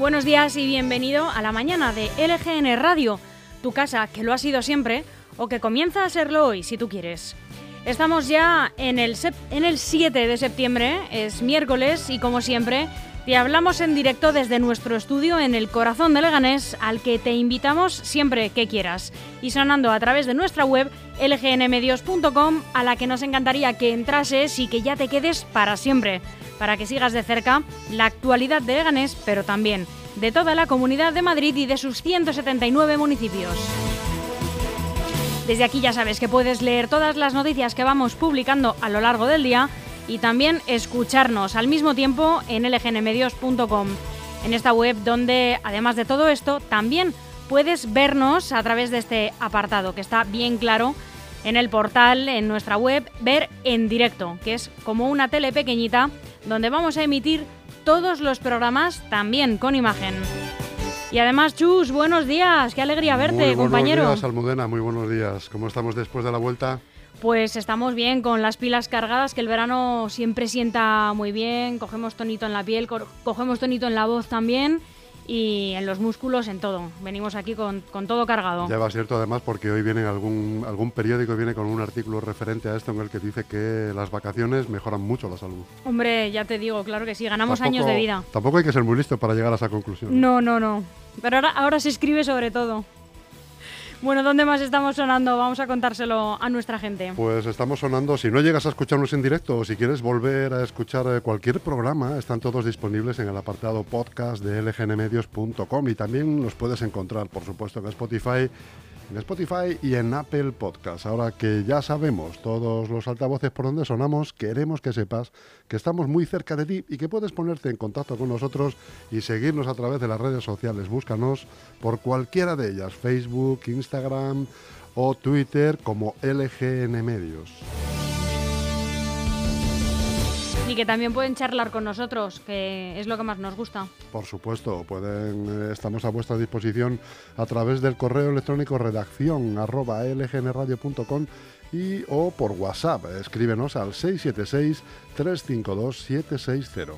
Buenos días y bienvenido a la mañana de LGN Radio, tu casa que lo ha sido siempre o que comienza a serlo hoy si tú quieres. Estamos ya en el, en el 7 de septiembre, es miércoles y como siempre te hablamos en directo desde nuestro estudio en el corazón de Leganés al que te invitamos siempre que quieras y sonando a través de nuestra web lgnmedios.com a la que nos encantaría que entrases y que ya te quedes para siempre para que sigas de cerca la actualidad de Leganés, pero también de toda la comunidad de Madrid y de sus 179 municipios. Desde aquí ya sabes que puedes leer todas las noticias que vamos publicando a lo largo del día y también escucharnos al mismo tiempo en lgnmedios.com, en esta web donde además de todo esto también puedes vernos a través de este apartado que está bien claro en el portal, en nuestra web, ver en directo, que es como una tele pequeñita donde vamos a emitir todos los programas también con imagen. Y además, Chus, buenos días, qué alegría verte, muy compañero. Buenos días, Almudena, muy buenos días. ¿Cómo estamos después de la vuelta? Pues estamos bien, con las pilas cargadas, que el verano siempre sienta muy bien, cogemos tonito en la piel, cogemos tonito en la voz también y en los músculos, en todo. Venimos aquí con, todo cargado. Ya va cierto además porque hoy viene algún, algún periódico viene con un artículo referente a esto en el que dice que las vacaciones mejoran mucho la salud. Hombre, ya te digo, claro que sí, ganamos años de vida. Tampoco hay que ser muy listo para llegar a esa conclusión. No, no, no. Pero ahora, ahora se escribe sobre todo. Bueno, ¿dónde más estamos sonando? Vamos a contárselo a nuestra gente. Pues estamos sonando, si no llegas a escucharnos en directo o si quieres volver a escuchar eh, cualquier programa, están todos disponibles en el apartado podcast de lgnmedios.com y también los puedes encontrar, por supuesto, en Spotify en Spotify y en Apple Podcasts. Ahora que ya sabemos todos los altavoces por donde sonamos, queremos que sepas que estamos muy cerca de ti y que puedes ponerte en contacto con nosotros y seguirnos a través de las redes sociales. Búscanos por cualquiera de ellas, Facebook, Instagram o Twitter como LGN Medios y que también pueden charlar con nosotros, que es lo que más nos gusta. Por supuesto, pueden, eh, estamos a vuestra disposición a través del correo electrónico redacción arroba lgnradio.com y o por WhatsApp. Escríbenos al 676-352-760.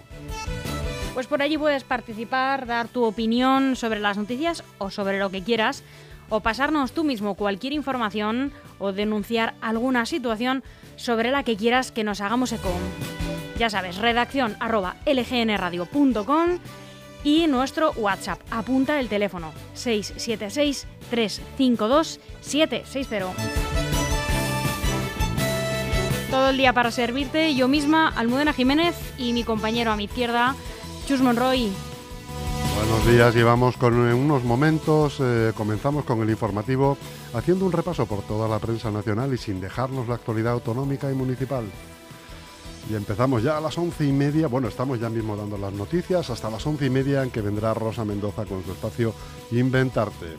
Pues por allí puedes participar, dar tu opinión sobre las noticias o sobre lo que quieras, o pasarnos tú mismo cualquier información o denunciar alguna situación sobre la que quieras que nos hagamos eco. Ya sabes, redacción arroba lgnradio.com y nuestro WhatsApp. Apunta el teléfono 676-352-760. Todo el día para servirte, yo misma, Almudena Jiménez y mi compañero a mi izquierda, Chus Monroy. Buenos días, llevamos con unos momentos, eh, comenzamos con el informativo, haciendo un repaso por toda la prensa nacional y sin dejarnos la actualidad autonómica y municipal. Y empezamos ya a las once y media. Bueno, estamos ya mismo dando las noticias hasta las once y media en que vendrá Rosa Mendoza con su espacio Inventarte.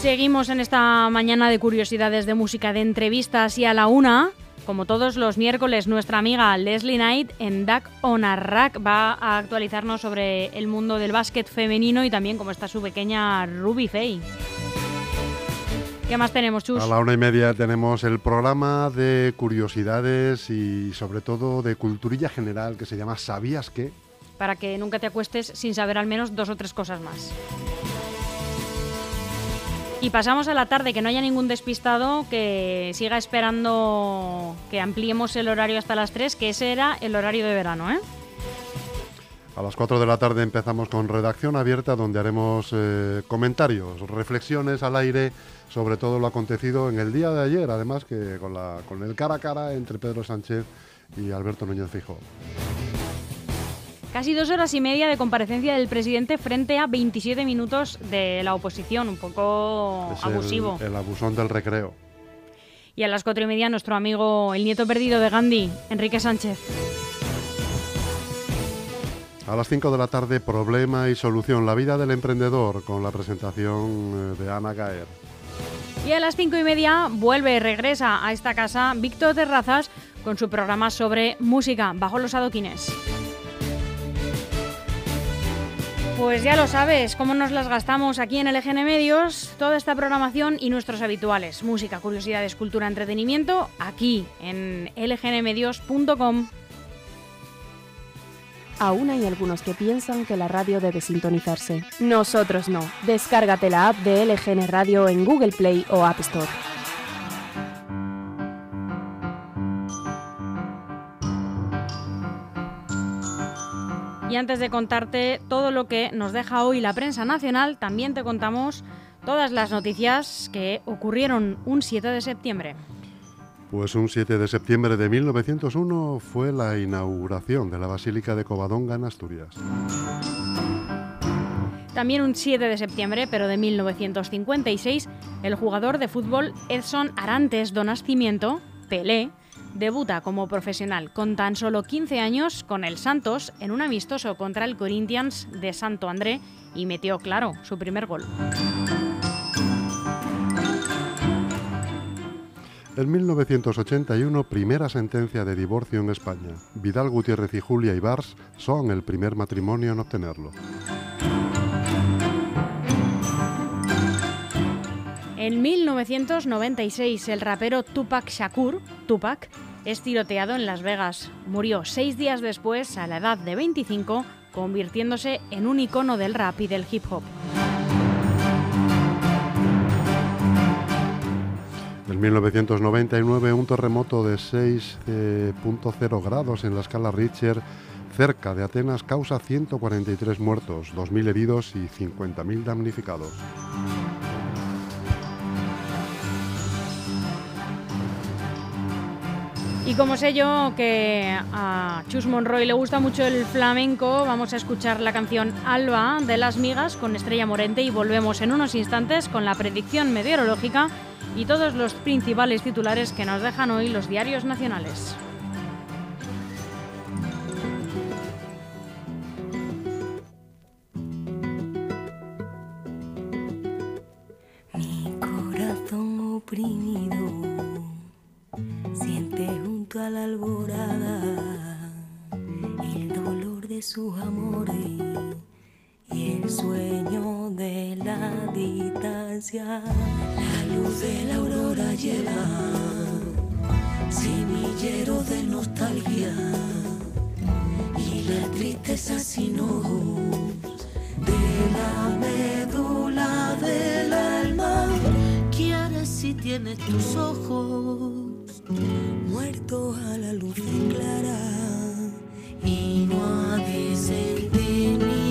Seguimos en esta mañana de curiosidades de música, de entrevistas y a la una, como todos los miércoles, nuestra amiga Leslie Knight en Duck on a Rack va a actualizarnos sobre el mundo del básquet femenino y también cómo está su pequeña Ruby Faye. ¿Qué más tenemos, Chus? A la una y media tenemos el programa de curiosidades y sobre todo de culturilla general que se llama ¿Sabías qué? Para que nunca te acuestes sin saber al menos dos o tres cosas más. Y pasamos a la tarde, que no haya ningún despistado que siga esperando que ampliemos el horario hasta las 3, que ese era el horario de verano, ¿eh? A las 4 de la tarde empezamos con redacción abierta donde haremos eh, comentarios, reflexiones al aire sobre todo lo acontecido en el día de ayer, además que con, la, con el cara a cara entre Pedro Sánchez y Alberto Núñez Fijo. Casi dos horas y media de comparecencia del presidente frente a 27 minutos de la oposición, un poco abusivo. El, el, abusón del recreo. Y a las cuatro y media nuestro amigo, el nieto perdido de Gandhi, Enrique Sánchez. A las 5 de la tarde, problema y solución, la vida del emprendedor, con la presentación eh, de Ana Gaer. Y a las cinco y media vuelve, regresa a esta casa Víctor Terrazas con su programa sobre música bajo los adoquines. Pues ya lo sabes, cómo nos las gastamos aquí en LGN Medios, toda esta programación y nuestros habituales, música, curiosidades, cultura, entretenimiento, aquí en lgnmedios.com. Aún hay algunos que piensan que la radio debe sintonizarse. Nosotros no. Descárgate la app de LGN Radio en Google Play o App Store. Y antes de contarte todo lo que nos deja hoy la prensa nacional, también te contamos todas las noticias que ocurrieron un 7 de septiembre. Pues un 7 de septiembre de 1901 fue la inauguración de la Basílica de Covadonga en Asturias. También un 7 de septiembre, pero de 1956, el jugador de fútbol Edson Arantes do Nascimento, Pelé, debuta como profesional con tan solo 15 años con el Santos en un amistoso contra el Corinthians de Santo André y metió, claro, su primer gol. En 1981, primera sentencia de divorcio en España. Vidal Gutiérrez y Julia Ibars son el primer matrimonio en obtenerlo. En 1996, el rapero Tupac Shakur, Tupac, es tiroteado en Las Vegas. Murió seis días después, a la edad de 25, convirtiéndose en un icono del rap y del hip hop. 1999, un terremoto de 6.0 grados en la escala Richter cerca de Atenas causa 143 muertos, 2.000 heridos y 50.000 damnificados. Y como sé yo que a Chus Monroy le gusta mucho el flamenco, vamos a escuchar la canción Alba de Las Migas con Estrella Morente y volvemos en unos instantes con la predicción meteorológica y todos los principales titulares que nos dejan hoy los diarios nacionales. Mi corazón oprimido siente junto a la alborada el dolor de sus amores el sueño de la distancia. La luz de la aurora lleva semillero de nostalgia y la tristeza sin ojos de la médula del alma. ¿Quieres si tienes tus ojos muertos a la luz clara y no ha de sentir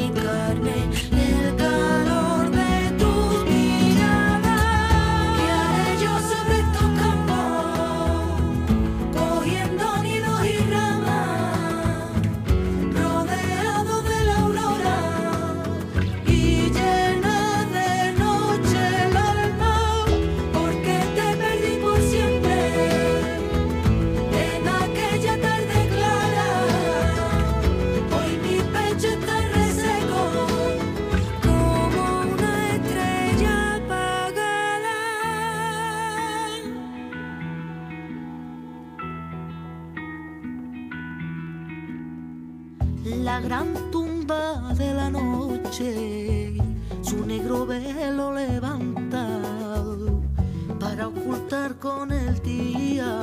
ocultar con el día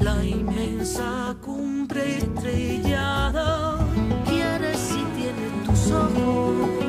la inmensa cumbre estrellada. ¿Quieres si tienes tus ojos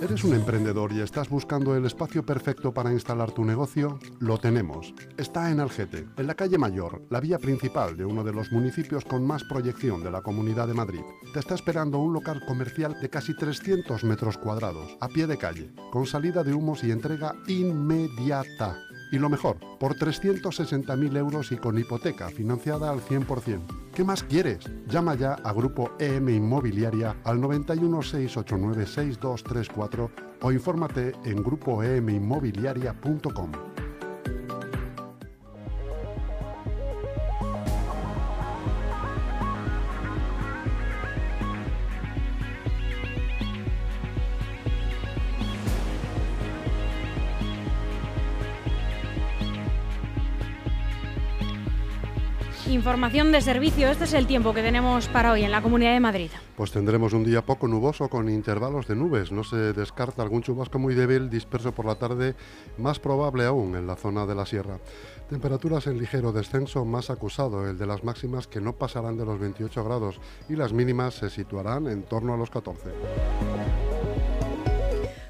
¿Eres un emprendedor y estás buscando el espacio perfecto para instalar tu negocio? Lo tenemos. Está en Algete, en la calle Mayor, la vía principal de uno de los municipios con más proyección de la Comunidad de Madrid. Te está esperando un local comercial de casi 300 metros cuadrados, a pie de calle, con salida de humos y entrega inmediata. Y lo mejor, por 360.000 euros y con hipoteca financiada al 100%. ¿Qué más quieres? Llama ya a Grupo EM Inmobiliaria al 91 689 6234 o infórmate en grupoeminmobiliaria.com. Información de servicio, este es el tiempo que tenemos para hoy en la Comunidad de Madrid. Pues tendremos un día poco nuboso con intervalos de nubes. No se descarta algún chubasco muy débil disperso por la tarde, más probable aún en la zona de la sierra. Temperaturas en ligero descenso, más acusado el de las máximas que no pasarán de los 28 grados y las mínimas se situarán en torno a los 14.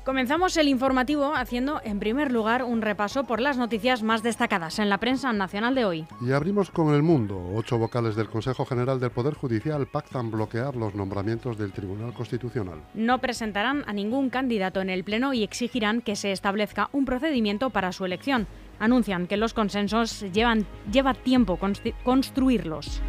Comenzamos el informativo haciendo, en primer lugar, un repaso por las noticias más destacadas en la prensa nacional de hoy. Y abrimos con el mundo. Ocho vocales del Consejo General del Poder Judicial pactan bloquear los nombramientos del Tribunal Constitucional. No presentarán a ningún candidato en el Pleno y exigirán que se establezca un procedimiento para su elección. Anuncian que los consensos llevan, lleva tiempo construirlos.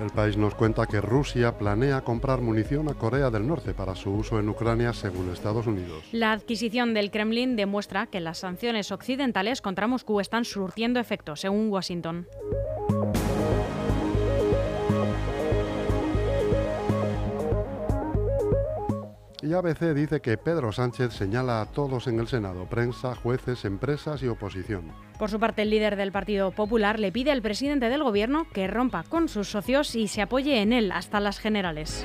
El país nos cuenta que Rusia planea comprar munición a Corea del Norte para su uso en Ucrania, según Estados Unidos. La adquisición del Kremlin demuestra que las sanciones occidentales contra Moscú están surtiendo efecto, según Washington. Y ABC dice que Pedro Sánchez señala a todos en el Senado, prensa, jueces, empresas y oposición. Por su parte, el líder del Partido Popular le pide al presidente del Gobierno que rompa con sus socios y se apoye en él hasta las generales.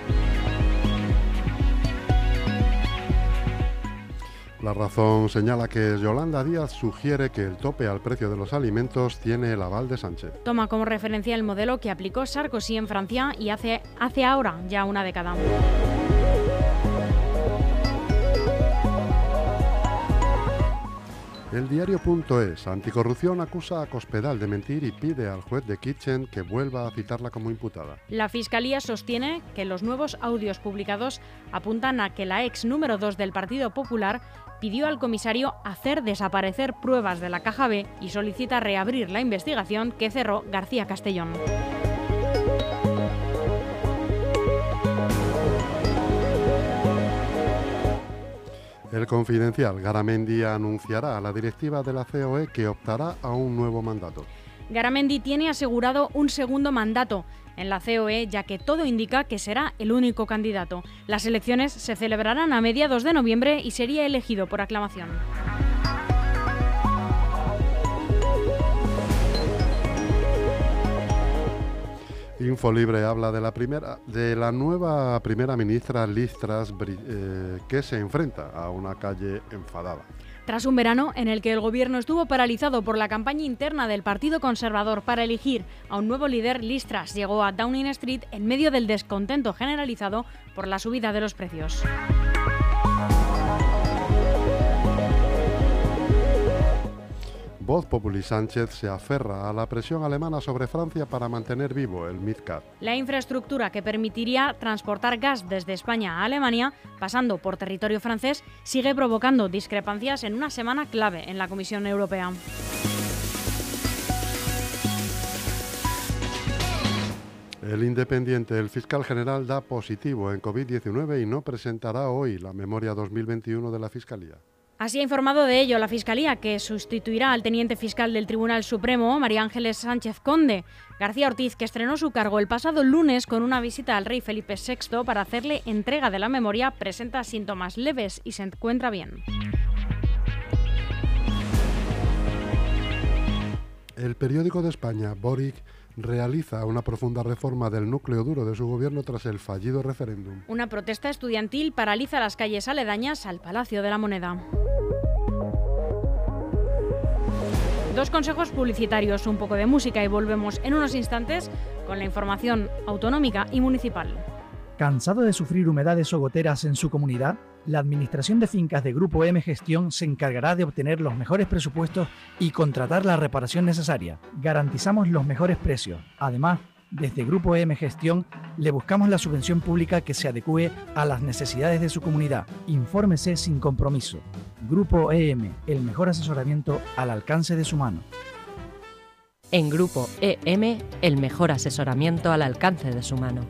La razón señala que Yolanda Díaz sugiere que el tope al precio de los alimentos tiene el aval de Sánchez. Toma como referencia el modelo que aplicó Sarkozy en Francia y hace, hace ahora ya una década. El diario.es, anticorrupción acusa a Cospedal de mentir y pide al juez de Kitchen que vuelva a citarla como imputada. La Fiscalía sostiene que los nuevos audios publicados apuntan a que la ex número 2 del Partido Popular pidió al comisario hacer desaparecer pruebas de la caja B y solicita reabrir la investigación que cerró García Castellón. El confidencial Garamendi anunciará a la directiva de la COE que optará a un nuevo mandato. Garamendi tiene asegurado un segundo mandato en la COE, ya que todo indica que será el único candidato. Las elecciones se celebrarán a mediados de noviembre y sería elegido por aclamación. Infolibre habla de la primera, de la nueva primera ministra Liz Truss, eh, que se enfrenta a una calle enfadada. Tras un verano en el que el gobierno estuvo paralizado por la campaña interna del Partido Conservador para elegir a un nuevo líder, Liz Truss llegó a Downing Street en medio del descontento generalizado por la subida de los precios. Voz Populi Sánchez se aferra a la presión alemana sobre Francia para mantener vivo el MidCat. La infraestructura que permitiría transportar gas desde España a Alemania, pasando por territorio francés, sigue provocando discrepancias en una semana clave en la Comisión Europea. El Independiente, el fiscal general, da positivo en COVID-19 y no presentará hoy la memoria 2021 de la Fiscalía. Así ha informado de ello la Fiscalía, que sustituirá al teniente fiscal del Tribunal Supremo, María Ángeles Sánchez Conde. García Ortiz, que estrenó su cargo el pasado lunes con una visita al rey Felipe VI para hacerle entrega de la memoria, presenta síntomas leves y se encuentra bien. El periódico de España, Boric, realiza una profunda reforma del núcleo duro de su gobierno tras el fallido referéndum. Una protesta estudiantil paraliza las calles aledañas al Palacio de la Moneda. Dos consejos publicitarios, un poco de música y volvemos en unos instantes con la información autonómica y municipal. ¿Cansado de sufrir humedades o goteras en su comunidad? La Administración de Fincas de Grupo M Gestión se encargará de obtener los mejores presupuestos y contratar la reparación necesaria. Garantizamos los mejores precios. Además, desde Grupo M Gestión le buscamos la subvención pública que se adecue a las necesidades de su comunidad. Infórmese sin compromiso. Grupo EM, el mejor asesoramiento al alcance de su mano. En Grupo EM, el mejor asesoramiento al alcance de su mano.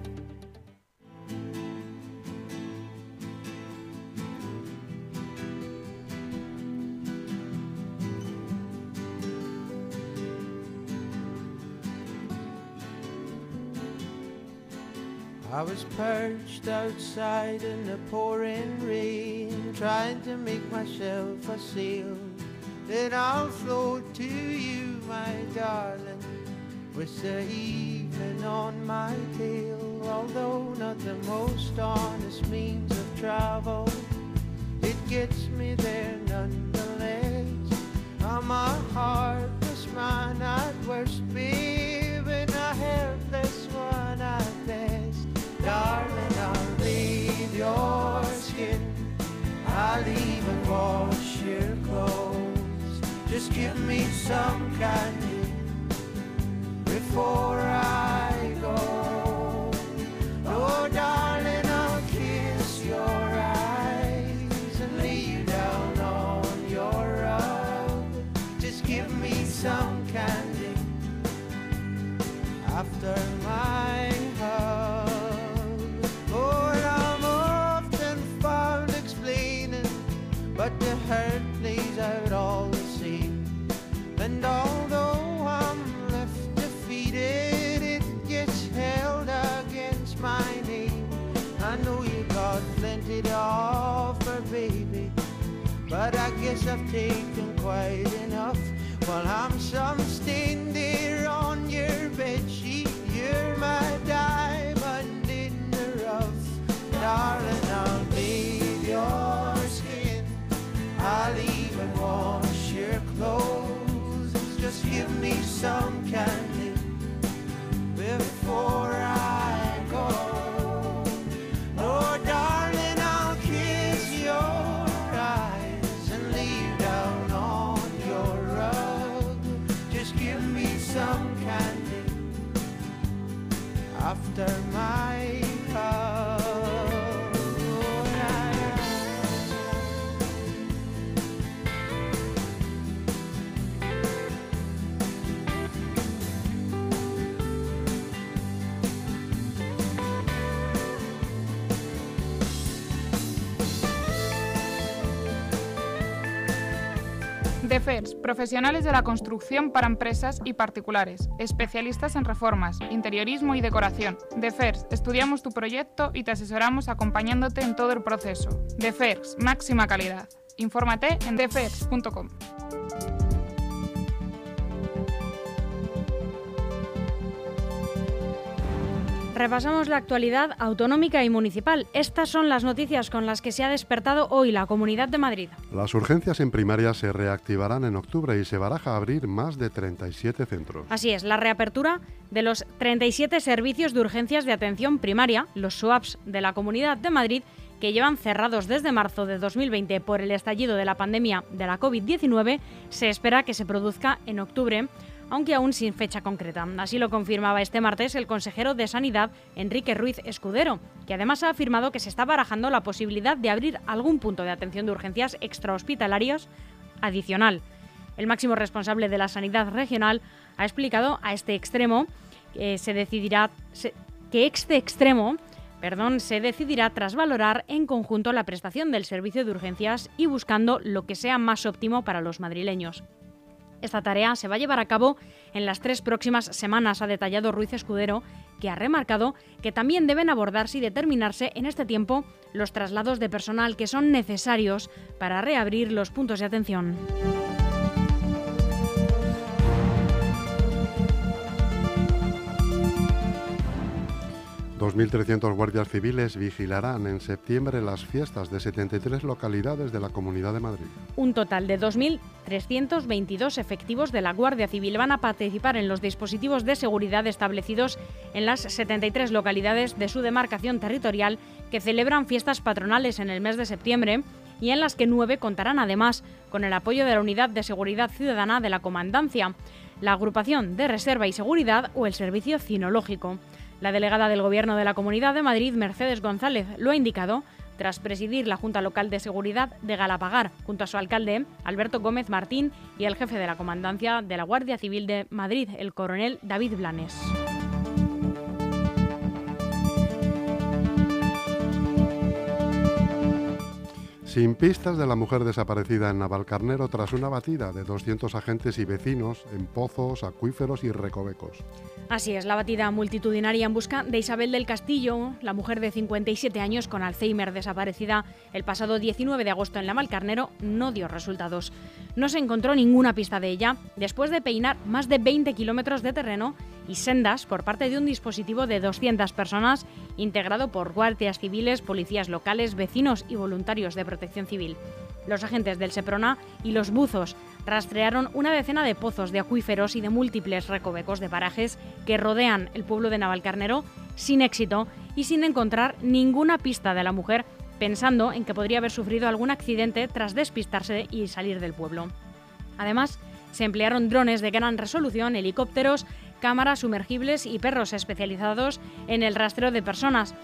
I was perched outside in the pouring rain, trying to make myself a sail. Then I'll float to you, my darling, with the evening on my tail. Although not the most honest means of travel, it gets me there nonetheless. I'm a heartless man at worst, babe, and a helpless one at best. Darling, I'll bathe your skin. I'll even wash your clothes. Just give me some candy before I go. DEFERS, profesionales de la construcción para empresas y particulares, especialistas en reformas, interiorismo y decoración. DEFERS, estudiamos tu proyecto y te asesoramos acompañándote en todo el proceso. DEFERS, máxima calidad. Infórmate en defers.com. Repasamos la actualidad autonómica y municipal. Estas son las noticias con las que se ha despertado hoy la Comunidad de Madrid. Las urgencias en primaria se reactivarán en octubre y se baraja abrir más de 37 centros. Así es, la reapertura de los 37 servicios de urgencias de atención primaria, los SUAPs de la Comunidad de Madrid, que llevan cerrados desde marzo de 2020 por el estallido de la pandemia de la COVID-19, se espera que se produzca en octubre aunque aún sin fecha concreta. Así lo confirmaba este martes el consejero de Sanidad, Enrique Ruiz Escudero, que además ha afirmado que se está barajando la posibilidad de abrir algún punto de atención de urgencias extrahospitalarios adicional. El máximo responsable de la sanidad regional ha explicado a este extremo que se decidirá que este extremo perdón, se decidirá tras valorar en conjunto la prestación del servicio de urgencias y buscando lo que sea más óptimo para los madrileños. Esta tarea se va a llevar a cabo en las tres próximas semanas, ha detallado Ruiz Escudero, que ha remarcado que también deben abordarse y determinarse en este tiempo los traslados de personal que son necesarios para reabrir los puntos de atención. 2.300 guardias civiles vigilarán en septiembre las fiestas de 73 localidades de la Comunidad de Madrid. Un total de 2.322 efectivos de la Guardia Civil van a participar en los dispositivos de seguridad establecidos en las 73 localidades de su demarcación territorial que celebran fiestas patronales en el mes de septiembre y en las que nueve contarán además con el apoyo de la Unidad de Seguridad Ciudadana de la Comandancia, la Agrupación de Reserva y Seguridad o el Servicio Cinológico. La delegada del Gobierno de la Comunidad de Madrid, Mercedes González, lo ha indicado tras presidir la Junta Local de Seguridad de Galapagar, junto a su alcalde, Alberto Gómez Martín, y el jefe de la Comandancia de la Guardia Civil de Madrid, el coronel David Blanes. Sin pistas de la mujer desaparecida en Navalcarnero tras una batida de 200 agentes y vecinos en pozos, acuíferos y recovecos. Así es, la batida multitudinaria en busca de Isabel del Castillo, la mujer de 57 años con Alzheimer desaparecida el pasado 19 de agosto en Navalcarnero, no dio resultados. No se encontró ninguna pista de ella después de peinar más de 20 kilómetros de terreno y sendas por parte de un dispositivo de 200 personas integrado por guardias civiles, policías locales, vecinos y voluntarios de protección civil. Los agentes del Seprona y los buzos rastrearon una decena de pozos de acuíferos y de múltiples recovecos de parajes que rodean el pueblo de Navalcarnero sin éxito y sin encontrar ninguna pista de la mujer, pensando en que podría haber sufrido algún accidente tras despistarse y salir del pueblo. Además, se emplearon drones de gran resolución, helicópteros, cámaras sumergibles y perros especializados en el rastreo de personas.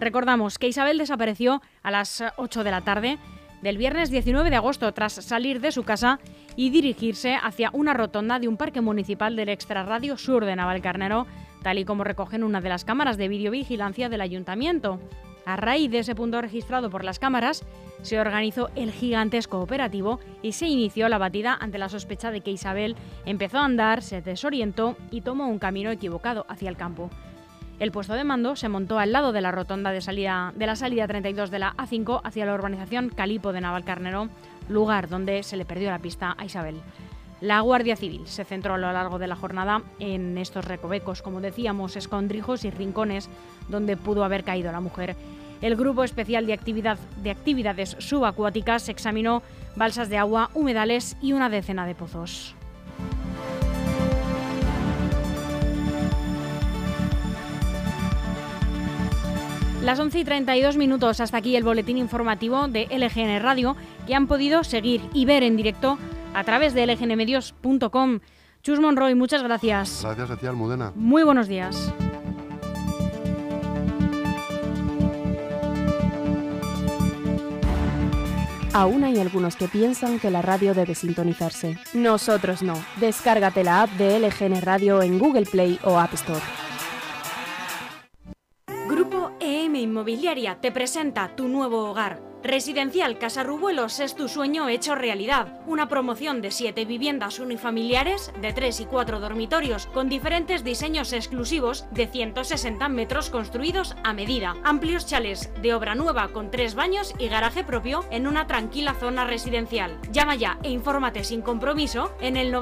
Recordamos que Isabel desapareció a las 8 de la tarde del viernes 19 de agosto tras salir de su casa y dirigirse hacia una rotonda de un parque municipal del extrarradio sur de Navalcarnero, tal y como recogen una de las cámaras de videovigilancia del ayuntamiento. A raíz de ese punto registrado por las cámaras, se organizó el gigantesco operativo y se inició la batida ante la sospecha de que Isabel empezó a andar, se desorientó y tomó un camino equivocado hacia el campo. El puesto de mando se montó al lado de la rotonda de, salida, de la salida 32 de la A5 hacia la urbanización Calipo de Navalcarnero, lugar donde se le perdió la pista a Isabel. La Guardia Civil se centró a lo largo de la jornada en estos recovecos, como decíamos, escondrijos y rincones donde pudo haber caído la mujer. El Grupo Especial de, Actividad, de Actividades Subacuáticas examinó balsas de agua, humedales y una decena de pozos. Las 11 y 32 minutos, hasta aquí el boletín informativo de LGN Radio, que han podido seguir y ver en directo a través de lgnmedios.com. Chus Monroy, muchas gracias. Gracias a ti, Almudena. Muy buenos días. Aún hay algunos que piensan que la radio debe sintonizarse. Nosotros no. Descárgate la app de LGN Radio en Google Play o App Store. Grupo EM Inmobiliaria te presenta tu nuevo hogar. Residencial Casarrubuelos es tu sueño hecho realidad. Una promoción de 7 viviendas unifamiliares de 3 y 4 dormitorios con diferentes diseños exclusivos de 160 metros construidos a medida. Amplios chales de obra nueva con 3 baños y garaje propio en una tranquila zona residencial. Llama ya e infórmate sin compromiso en el 90